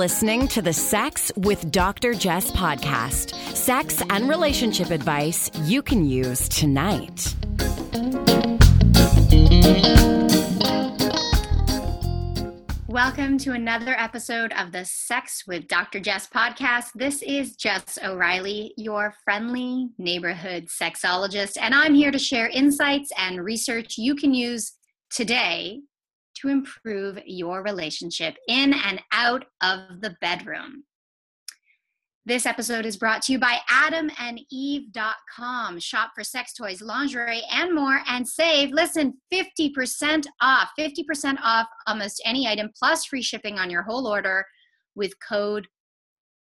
listening to the Sex with Dr. Jess podcast sex and relationship advice you can use tonight. Welcome to another episode of the Sex with Dr. Jess podcast. This is Jess O'Reilly, your friendly neighborhood sexologist, and I'm here to share insights and research you can use today to improve your relationship in and out of the bedroom. This episode is brought to you by adamandeve.com. Shop for sex toys, lingerie, and more, and save, listen, 50% off. 50% off almost any item, plus free shipping on your whole order with code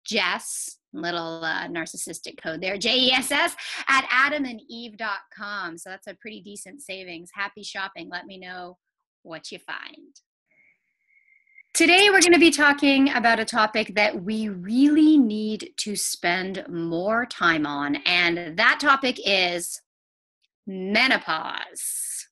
Jess, little uh, narcissistic code there, J E S S, at adamandeve.com. So that's a pretty decent savings. Happy shopping. Let me know what you find. Today, we're going to be talking about a topic that we really need to spend more time on, and that topic is menopause.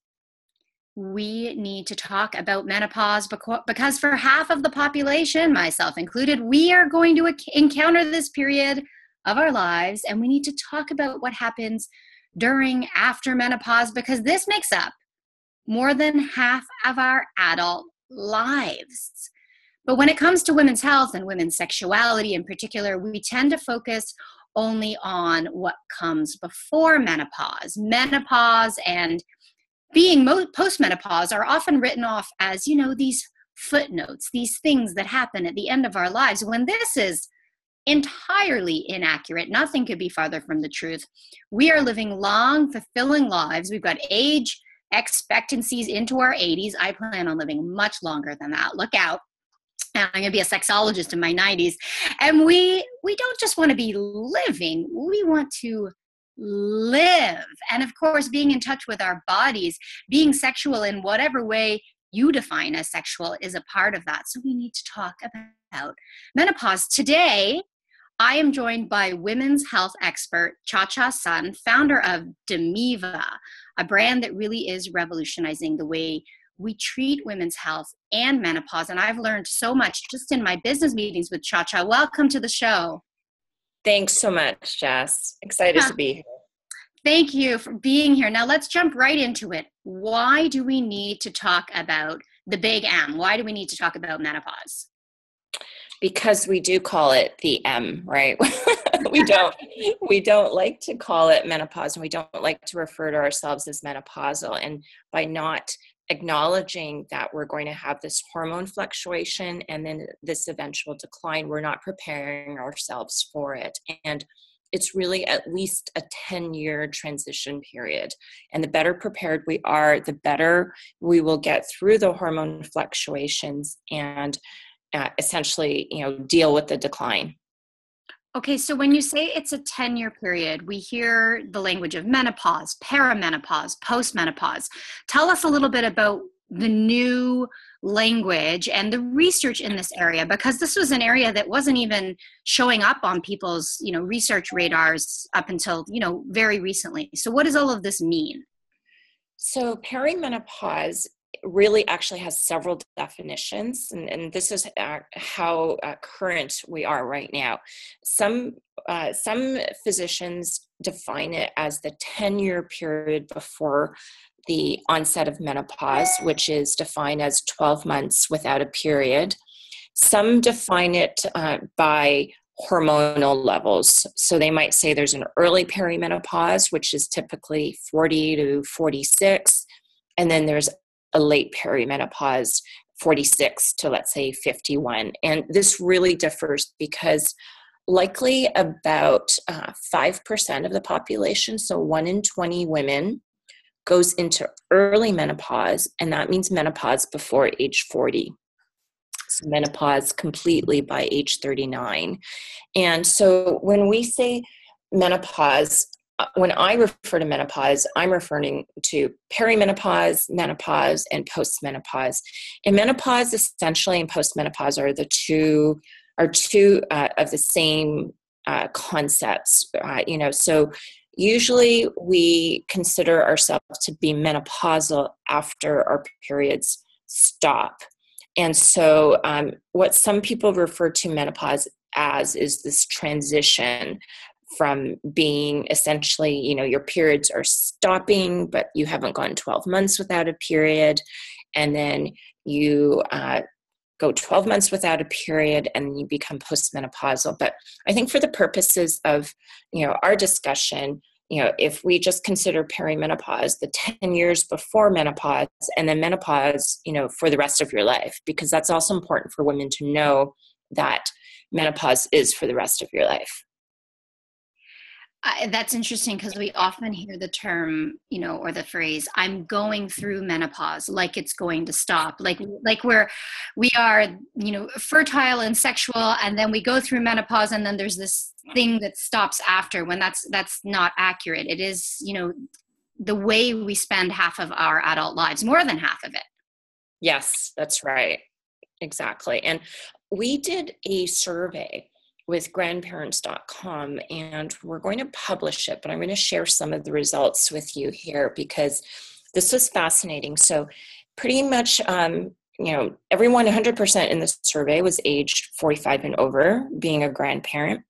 We need to talk about menopause because, for half of the population, myself included, we are going to encounter this period of our lives, and we need to talk about what happens during, after menopause, because this makes up more than half of our adult lives. But when it comes to women's health and women's sexuality in particular, we tend to focus only on what comes before menopause. Menopause and being postmenopause are often written off as, you know, these footnotes, these things that happen at the end of our lives, when this is entirely inaccurate. Nothing could be farther from the truth. We are living long, fulfilling lives. We've got age expectancies into our 80s. I plan on living much longer than that. Look out. I'm going to be a sexologist in my 90s. And we we don't just want to be living, we want to live. And of course, being in touch with our bodies, being sexual in whatever way you define as sexual is a part of that. So we need to talk about menopause. Today, I am joined by women's health expert Chia Chia Sun, founder of Damiva, a brand that really is revolutionizing the way we treat women's health and menopause. And I've learned so much just in my business meetings with Chia Chia. Welcome to the show. Thanks so much, Jess. Excited to be here. Thank you for being here. Now let's jump right into it. Why do we need to talk about the big M? Why do we need to talk about menopause? Because we do call it the M, right? we don't we don't like to call it menopause and we don't like to refer to ourselves as menopausal and by not acknowledging that we're going to have this hormone fluctuation and then this eventual decline we're not preparing ourselves for it and it's really at least a 10 year transition period. And the better prepared we are, the better we will get through the hormone fluctuations and uh, essentially you know deal with the decline. Okay so when you say it's a 10 year period we hear the language of menopause perimenopause postmenopause. Tell us a little bit about the new language and the research in this area because this was an area that wasn't even showing up on people's you know research radars up until you know very recently. So what does all of this mean? So perimenopause really actually has several definitions, and, and this is uh, how uh, current we are right now. Some uh, some physicians define it as the 10 year period before the onset of menopause, which is defined as 12 months without a period. Some define it uh, by hormonal levels. So they might say there's an early perimenopause, which is typically 40 to 46, and then there's a late perimenopause 46 to let's say 51 and this really differs because likely about uh, 5% of the population so 1 in 20 women goes into early menopause and that means menopause before age 40 so menopause completely by age 39 and so when we say menopause when I refer to menopause, I'm referring to perimenopause, menopause, and postmenopause. And menopause, essentially, and postmenopause are the two are two uh, of the same uh, concepts. Uh, you know, so usually we consider ourselves to be menopausal after our periods stop. And so, um, what some people refer to menopause as is this transition from being essentially, you know, your periods are stopping, but you haven't gone 12 months without a period. And then you uh, go 12 months without a period and you become postmenopausal. But I think for the purposes of, you know, our discussion, you know, if we just consider perimenopause, the 10 years before menopause, and then menopause, you know, for the rest of your life, because that's also important for women to know that menopause is for the rest of your life. I, that's interesting because we often hear the term, you know, or the phrase "I'm going through menopause," like it's going to stop, like like we're we are, you know, fertile and sexual, and then we go through menopause, and then there's this thing that stops after. When that's that's not accurate. It is, you know, the way we spend half of our adult lives, more than half of it. Yes, that's right, exactly. And we did a survey with grandparents.com and we're going to publish it, but I'm going to share some of the results with you here because this was fascinating. So, pretty much, um, you know, everyone 100% in the survey was aged 45 and over, being a grandparent.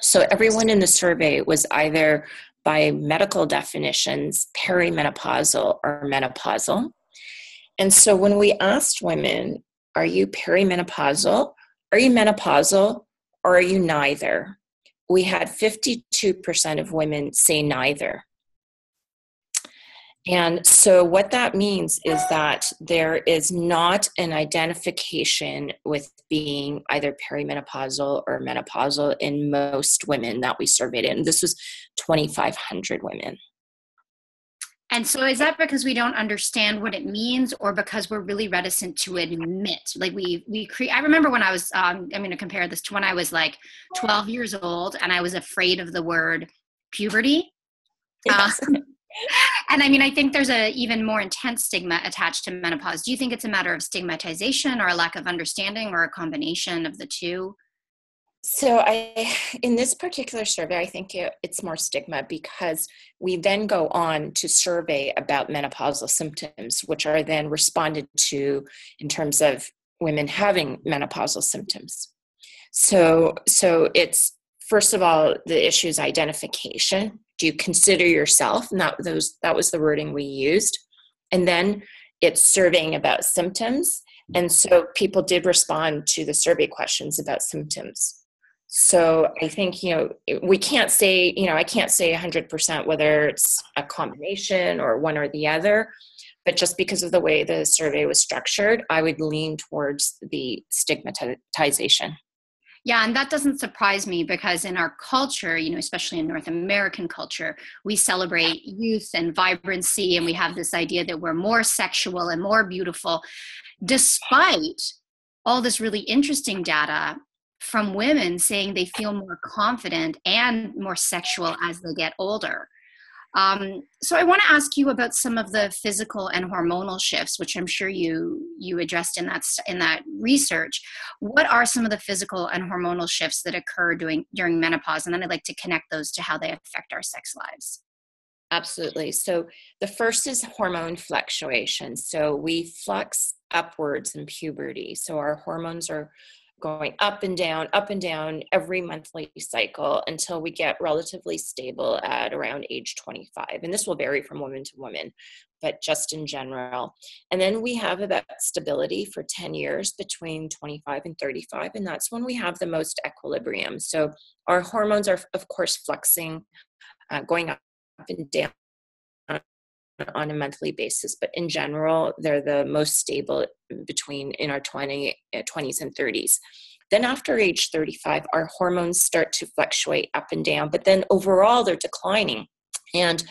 So, everyone in the survey was either by medical definitions perimenopausal or menopausal. And so, when we asked women, Are you perimenopausal? Are you menopausal? Or are you neither? We had 52% of women say neither. And so, what that means is that there is not an identification with being either perimenopausal or menopausal in most women that we surveyed. And this was 2,500 women. And so is that because we don't understand what it means or because we're really reticent to admit? Like we we create I remember when I was um I'm going to compare this to when I was like 12 years old and I was afraid of the word puberty. Yes. Uh, and I mean I think there's a even more intense stigma attached to menopause. Do you think it's a matter of stigmatization or a lack of understanding or a combination of the two? So I, in this particular survey, I think it, it's more stigma because we then go on to survey about menopausal symptoms, which are then responded to in terms of women having menopausal symptoms. So, so it's first of all the issue is identification. Do you consider yourself? Not those. That was the wording we used, and then it's surveying about symptoms. And so people did respond to the survey questions about symptoms so i think you know we can't say you know i can't say 100% whether it's a combination or one or the other but just because of the way the survey was structured i would lean towards the stigmatization. Yeah, and that doesn't surprise me because in our culture, you know, especially in North American culture, we celebrate youth and vibrancy, and we have this idea that we're more sexual and more beautiful, despite all this really interesting data from women saying they feel more confident and more sexual as they get older. Um, so I want to ask you about some of the physical and hormonal shifts, which I'm sure you you addressed in that in that research. What are some of the physical and hormonal shifts that occur during during menopause? And then I'd like to connect those to how they affect our sex lives. Absolutely. So the first is hormone fluctuation. So we flux upwards in puberty. So our hormones are going up and down, up and down every monthly cycle until we get relatively stable at around age 25. And this will vary from woman to woman, but just in general. And then we have about stability for 10 years between 25 and 35. And that's when we have the most equilibrium. So our hormones are, of course, fluxing, uh, going up and down on a monthly basis but in general they're the most stable between in our 20, 20s uh, and 30s then after age 35 our hormones start to fluctuate up and down but then overall they're declining. And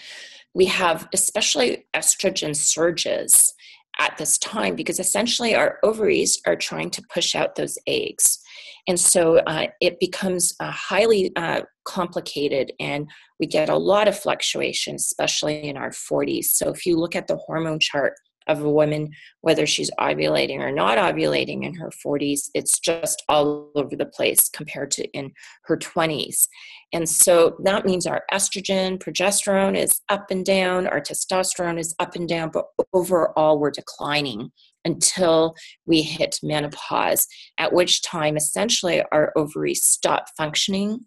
we have especially estrogen surges at this time because essentially our ovaries are trying to push out those eggs. And so uh, it becomes uh, highly uh, complicated and we get a lot of fluctuation, especially in our 40s. So if you look at the hormone chart of a woman, whether she's ovulating or not ovulating in her 40s, it's just all over the place compared to in her 20s. And so that means our estrogen, progesterone is up and down, our testosterone is up and down, but overall we're declining until we hit menopause, at which time essentially our ovaries stop functioning.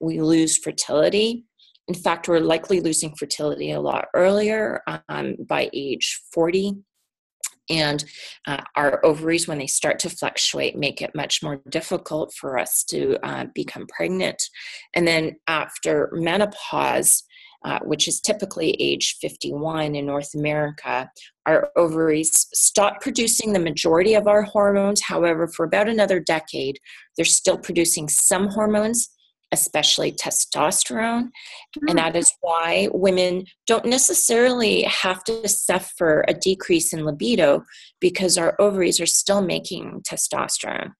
We lose fertility in fact, we're likely losing fertility a lot earlier um, by age 40. And uh, our ovaries, when they start to fluctuate, make it much more difficult for us to uh, become pregnant. And then after menopause, uh, which is typically age 51 in North America, our ovaries stop producing the majority of our hormones. However, for about another decade, they're still producing some hormones especially testosterone. Mm-hmm. And that is why women don't necessarily have to suffer a decrease in libido because our ovaries are still making testosterone.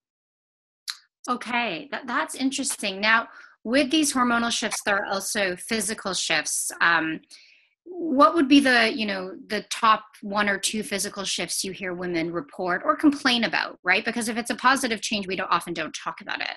Okay, that, that's interesting. Now, with these hormonal shifts, there are also physical shifts. Um, what would be the you know the top one or two physical shifts you hear women report or complain about right because if it's a positive change we don't often don't talk about it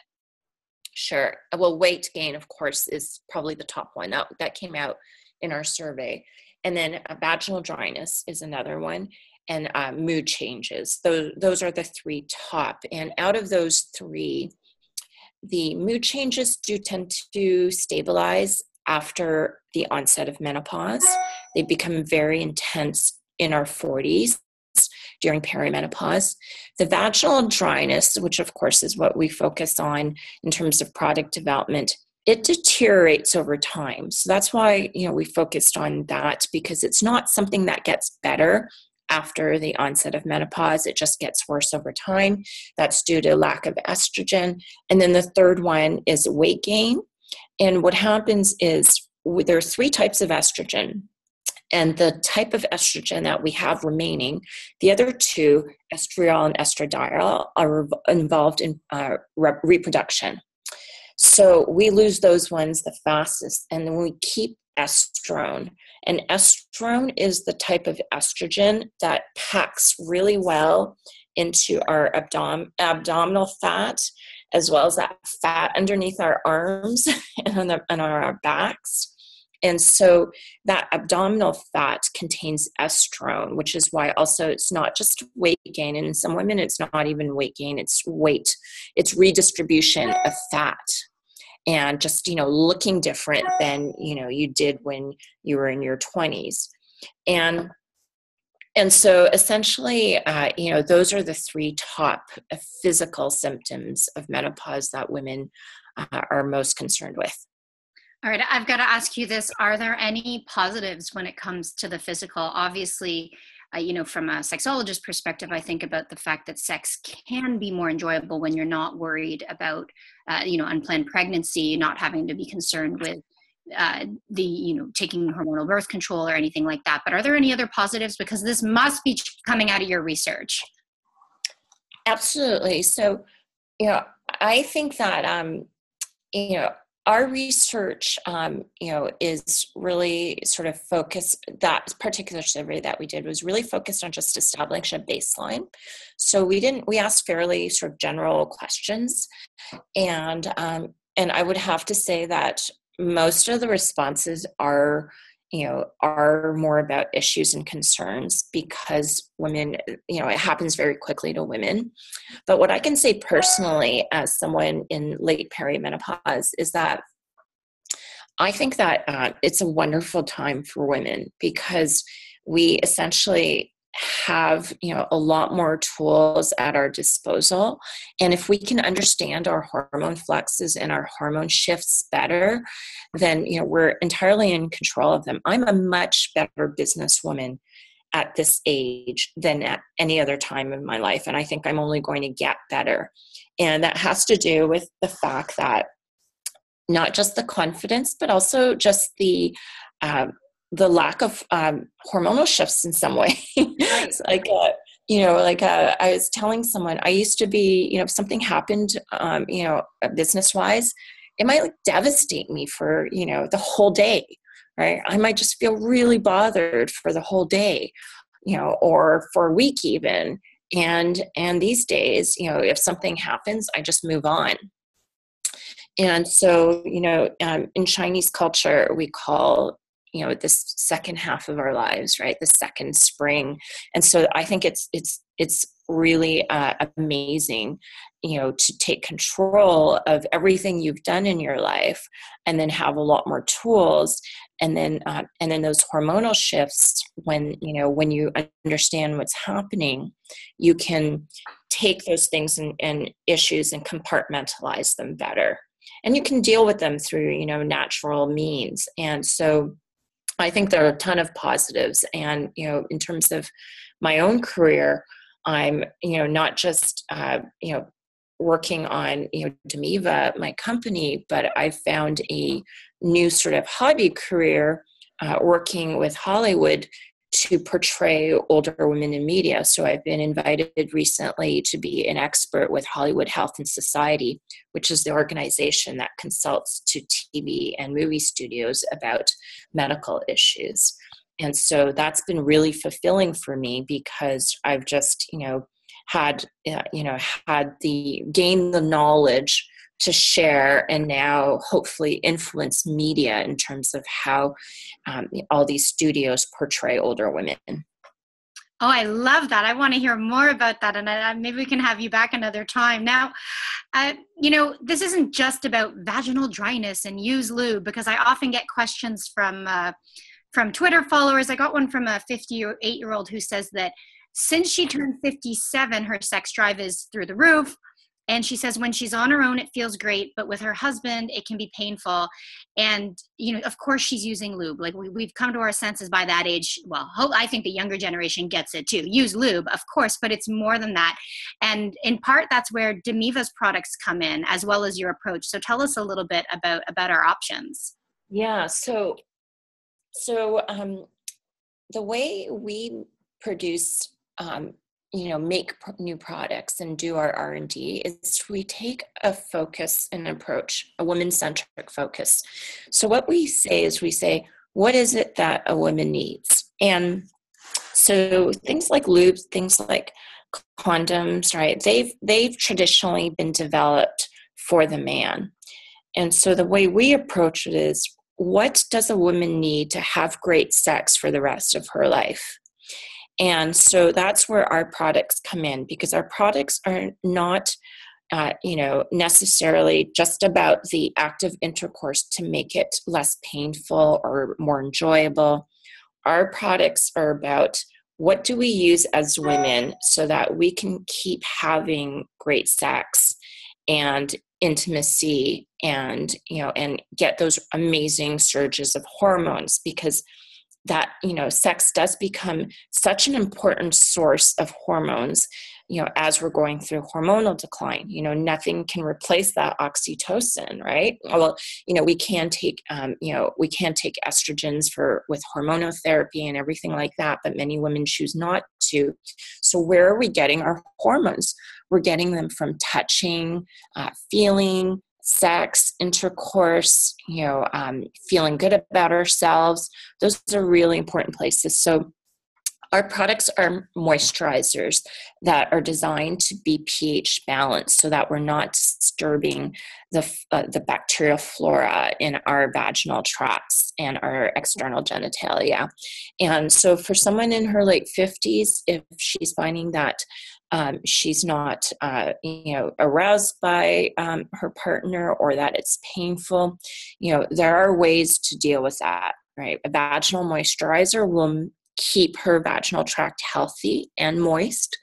Sure. Uh, well, weight gain, of course, is probably the top one. That, that came out in our survey. And then uh, vaginal dryness is another one, and uh, mood changes. Those, those are the three top. And out of those three, the mood changes do tend to stabilize after the onset of menopause. They become very intense in our 40s during perimenopause. The vaginal dryness, which of course is what we focus on in terms of product development, it deteriorates over time. So that's why, you know, we focused on that because it's not something that gets better after the onset of menopause. It just gets worse over time. That's due to lack of estrogen. And then the third one is weight gain. And what happens is there are three types of estrogen and the type of estrogen that we have remaining, the other two, estriol and estradiol, are involved in uh, re- reproduction. So we lose those ones the fastest, and then we keep estrone. And estrone is the type of estrogen that packs really well into our abdom- abdominal fat, as well as that fat underneath our arms and on, the, and on our backs. And so that abdominal fat contains estrone, which is why also it's not just weight gain. And in some women, it's not even weight gain, it's weight, it's redistribution of fat and just, you know, looking different than, you know, you did when you were in your 20s. And and so essentially uh, you know those are the three top physical symptoms of menopause that women uh, are most concerned with all right, I've got to ask you this. Are there any positives when it comes to the physical? Obviously, uh, you know, from a sexologist perspective, I think about the fact that sex can be more enjoyable when you're not worried about, uh, you know, unplanned pregnancy, not having to be concerned with uh, the, you know, taking hormonal birth control or anything like that. But are there any other positives? Because this must be coming out of your research. Absolutely. So, you know, I think that, um, you know, our research um, you know is really sort of focused that particular survey that we did was really focused on just establishing a baseline. So we didn't we asked fairly sort of general questions. And um, and i would have to say that most of the responses are you know are more about issues and concerns because women you know it happens very quickly to women. But what i can say personally as someone in late perimenopause is that i think that uh, it's a wonderful time for women because we essentially have you know a lot more tools at our disposal. And if we can understand our hormone fluxes and our hormone shifts better then you know we're entirely in control of them. I'm a much better businesswoman at this age than at any other time in my life and i think i'm only going to get better. And that has to do with the fact that not just the confidence but also just the uh, the lack of um, hormonal shifts in some way. like, uh, you know, like uh, I was telling someone, I used to be, you know, if something happened, um, you know, uh, business wise, it might like devastate me for, you know, the whole day, right? I might just feel really bothered for the whole day. you know or for a week even and and these days you know if something happens i just move on and so you know um, in chinese culture we call you know this second half of our lives right? The second spring. And so i think it's it's it's really uh, amazing you know to take control of everything you've done in your life and then have a lot more tools. And then uh, and then those hormonal shifts when you know when you understand what's happening you can take those things and, and issues and compartmentalize them better. And you can deal with them through you know natural means. And so i think there are a ton of positives and you know in terms of my own career I'm, you know, not just, uh, you know, working on, you know, Damiva, my company, but I found a new sort of hobby career uh, working with Hollywood to portray older women in media. So I've been invited recently to be an expert with Hollywood Health and Society, which is the organization that consults to TV and movie studios about medical issues and so that's been really fulfilling for me because i've just you know had uh, you know had the gain the knowledge to share and now hopefully influence media in terms of how um, all these studios portray older women Oh, I love that. I want to hear more about that. And I, maybe we can have you back another time. Now, uh, you know, this isn't just about vaginal dryness and use lube because I often get questions from uh, from Twitter followers. I got one from a 58 year old who says that since she turned 57, her sex drive is through the roof. And she says when she's on her own, it feels great, but with her husband, it can be painful. And, you know, of course, she's using lube. Like we, have come to our senses by that age. Well, I think the younger generation gets it too. Use lube, of course, but it's more than that. And in part, that's where Damiva's products come in, as well as your approach. So tell us a little bit about, about our options. Yeah. So so um, the way we produce, um, you know, make new products and do our R and D is we take a focus and approach, a woman-centric focus. So what we say is we say, what is it that a woman needs? And so things like lubes, things like condoms, right? They've they've traditionally been developed for the man. And so the way we approach it is what does a woman need to have great sex for the rest of her life? And so that's where our products come in because our products are not, uh, you know, necessarily just about the active intercourse to make it less painful or more enjoyable. Our products are about what do we use as women so that we can keep having great sex and intimacy and you know and get those amazing surges of hormones because that you know sex does become such an important source of hormones you know as we're going through hormonal decline you know nothing can replace that oxytocin right? Well you know we can take um, you know we can take estrogens for with hormonal therapy and everything like that but many women choose not to. So where are we getting our hormones? We're getting them from touching uh, feeling sex intercourse you know um, feeling good about ourselves those are really important places so our products are moisturizers that are designed to be pH balanced so that we're not disturbing the, uh, the bacterial flora in our vaginal tracts and our external genitalia. And so, for someone in her late 50s, if she's finding that um, she's not, uh, you know, aroused by um, her partner or that it's painful, you know, there are ways to deal with that right? A vaginal moisturizer will keep her vaginal tract healthy and moist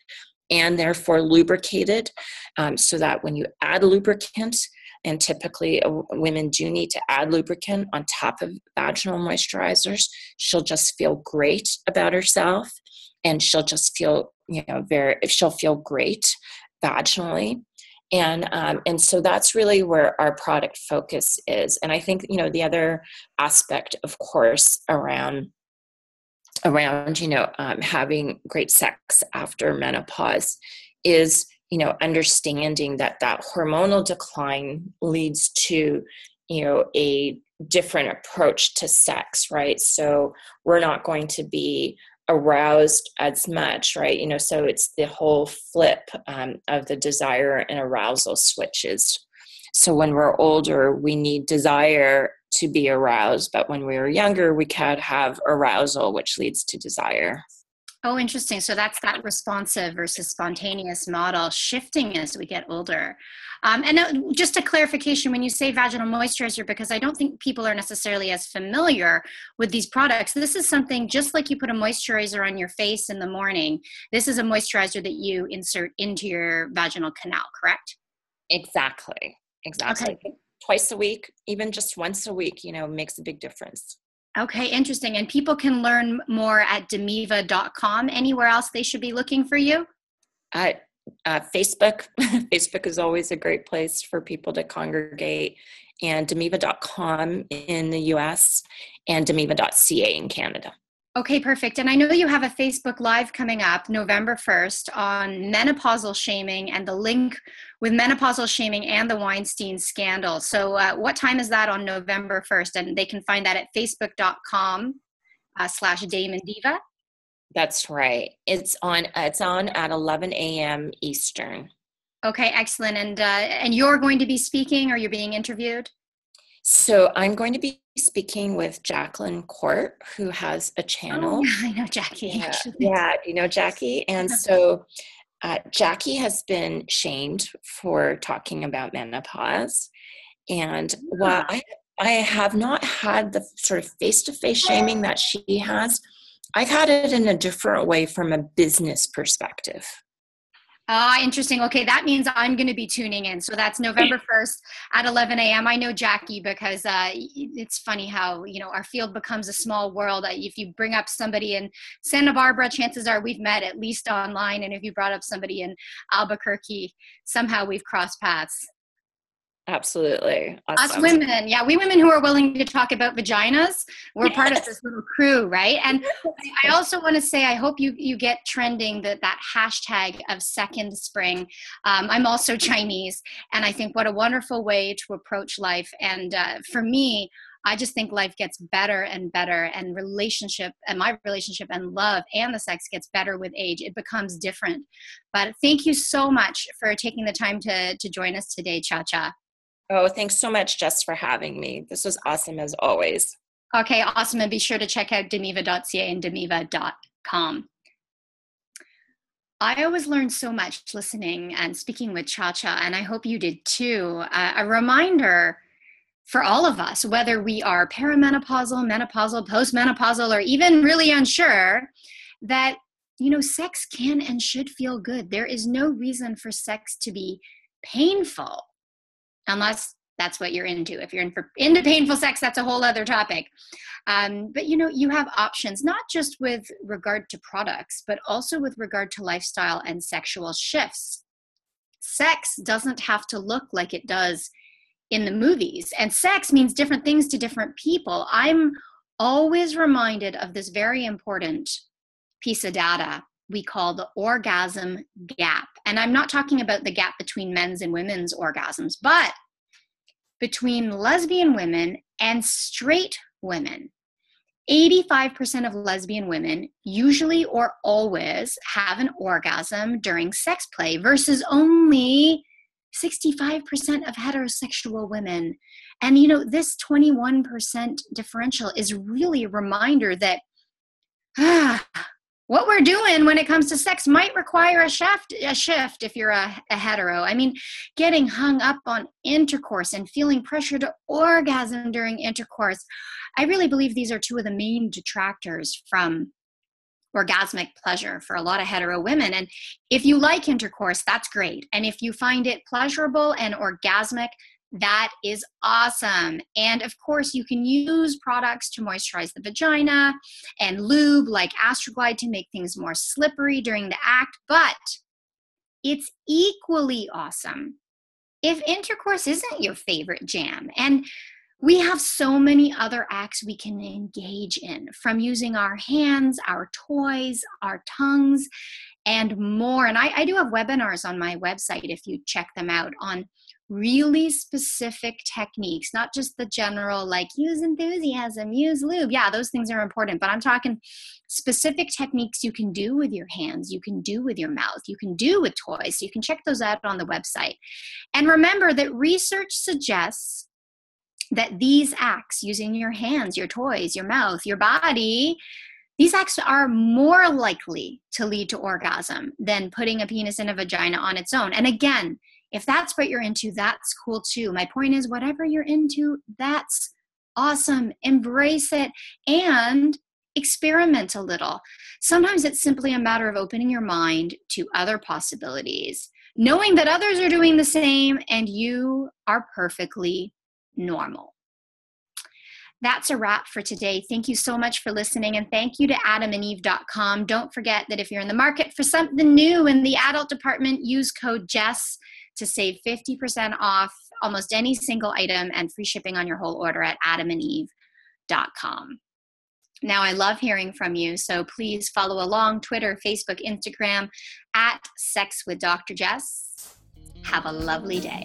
and therefore lubricated um, so that when you add lubricant and typically uh, women do need to add lubricant on top of vaginal moisturizers she'll just feel great about herself and she'll just feel you know very if she'll feel great vaginally. And um, and so that's really where our product focus is. And i think you know the other aspect of course around around you know um, having great sex after menopause is you know understanding that that hormonal decline leads to you know a different approach to sex right? So we're not going to be aroused as much, right? You know, so it's the whole flip um, of the desire and arousal switches. So when we're older, we need desire to be aroused, but when we were younger, we could have arousal, which leads to desire. Oh, interesting. So that's that responsive versus spontaneous model shifting as we get older. Um, and just a clarification when you say vaginal moisturizer, because I don't think people are necessarily as familiar with these products. This is something just like you put a moisturizer on your face in the morning. This is a moisturizer that you insert into your vaginal canal, correct? Exactly. Exactly. Okay. Twice a week, even just once a week, you know, makes a big difference. Okay, interesting. And people can learn more at damiva.com. Anywhere else they should be looking for you? Uh, uh, Facebook. Facebook is always a great place for people to congregate. And damiva.com in the US and damiva.ca in Canada. Okay, perfect. And I know you have a Facebook Live coming up November 1st on menopausal shaming and the link with menopausal shaming and the Weinstein scandal. So, uh, what time is that on November 1st? And they can find that at facebook.com uh, slash Damiva. That's right. It's on. It's on at 11 a.m. Eastern. Okay, excellent. And uh, and you're going to be speaking, or you're being interviewed. So I'm going to be speaking with Jacqueline Court, who has a channel. Oh, I know Jackie. Yeah, yeah, you know Jackie. And so uh, Jackie has been shamed for talking about menopause. And while I, I have not had the sort of face to face shaming that she has, I've had it in a different way from a business perspective. Ah, interesting. Okay, that means I'm going to be tuning in. So that's November 1st at 11 a.m. I know Jackie because uh, it's funny how, you know, our field becomes a small world. If you bring up somebody in Santa Barbara, chances are we've met at least online. And if you brought up somebody in Albuquerque, somehow we've crossed paths. Absolutely. Awesome. Us women, yeah, we women who are willing to talk about vaginas, we're yes. part of this little crew, right? And I also want to say, I hope you you get trending that that hashtag of second spring. Um, I'm also Chinese, and I think what a wonderful way to approach life. And uh, for me, I just think life gets better and better, and relationship and my relationship and love and the sex gets better with age. It becomes different. But thank you so much for taking the time to to join us today, Chia Chia. Oh, thanks so much, Jess, for having me. This was awesome as always. Okay, awesome. And be sure to check out damiva.ca and damiva.com. I always learn so much listening and speaking with Chia Chia, and I hope you did too. Uh, a reminder for all of us, whether we are perimenopausal, menopausal, postmenopausal, or even really unsure, that you know, sex can and should feel good. There is no reason for sex to be painful unless that's what you're into. If you're in for, into painful sex, that's a whole other topic. Um, but you know, you have options, not just with regard to products, but also with regard to lifestyle and sexual shifts. Sex doesn't have to look like it does in the movies, and sex means different things to different people. I'm always reminded of this very important piece of data we call the orgasm gap. And I'm not talking about the gap between men's and women's orgasms, but between lesbian women and straight women. 85% of lesbian women usually or always have an orgasm during sex play versus only 65% of heterosexual women. And you know, this 21% differential is really a reminder that ah, what we're doing when it comes to sex might require a shift a shift if you're a, a, hetero. I mean getting hung up on intercourse and feeling pressure to orgasm during intercourse. I really believe these are two of the main detractors from orgasmic pleasure for a lot of hetero women. And if you like intercourse that's great. And if you find it pleasurable and orgasmic that is awesome. And of course, you can use products to moisturize the vagina and lube like Astroglide to make things more slippery during the act. But it's equally awesome if intercourse isn't your favorite jam. And we have so many other acts we can engage in from using our hands, our toys, our tongues, and more. And I, I do have webinars on my website if you check them out on really specific techniques, not just the general like use enthusiasm, use lube. Yeah, those things are important, but I'm talking specific techniques you can do with your hands, you can do with your mouth, you can do with toys. So you can check those out on the website. And remember that research suggests that these acts using your hands, your toys, your mouth, your body, these acts are more likely to lead to orgasm than putting a penis in a vagina on its own. And again, if that's what you're into, that's cool too. My point is, whatever you're into, that's awesome. Embrace it and experiment a little. Sometimes it's simply a matter of opening your mind to other possibilities, knowing that others are doing the same and you are perfectly normal. That's a wrap for today. Thank you so much for listening, and thank you to adamandeve.com. Don't forget that if you're in the market for something new in the adult department, use code JESS to save 50% off almost any single item and free shipping on your whole order at adamandeve.com. Now, I love hearing from you, so please follow along Twitter, Facebook, Instagram at Sex with Dr. Jess. Have a lovely day.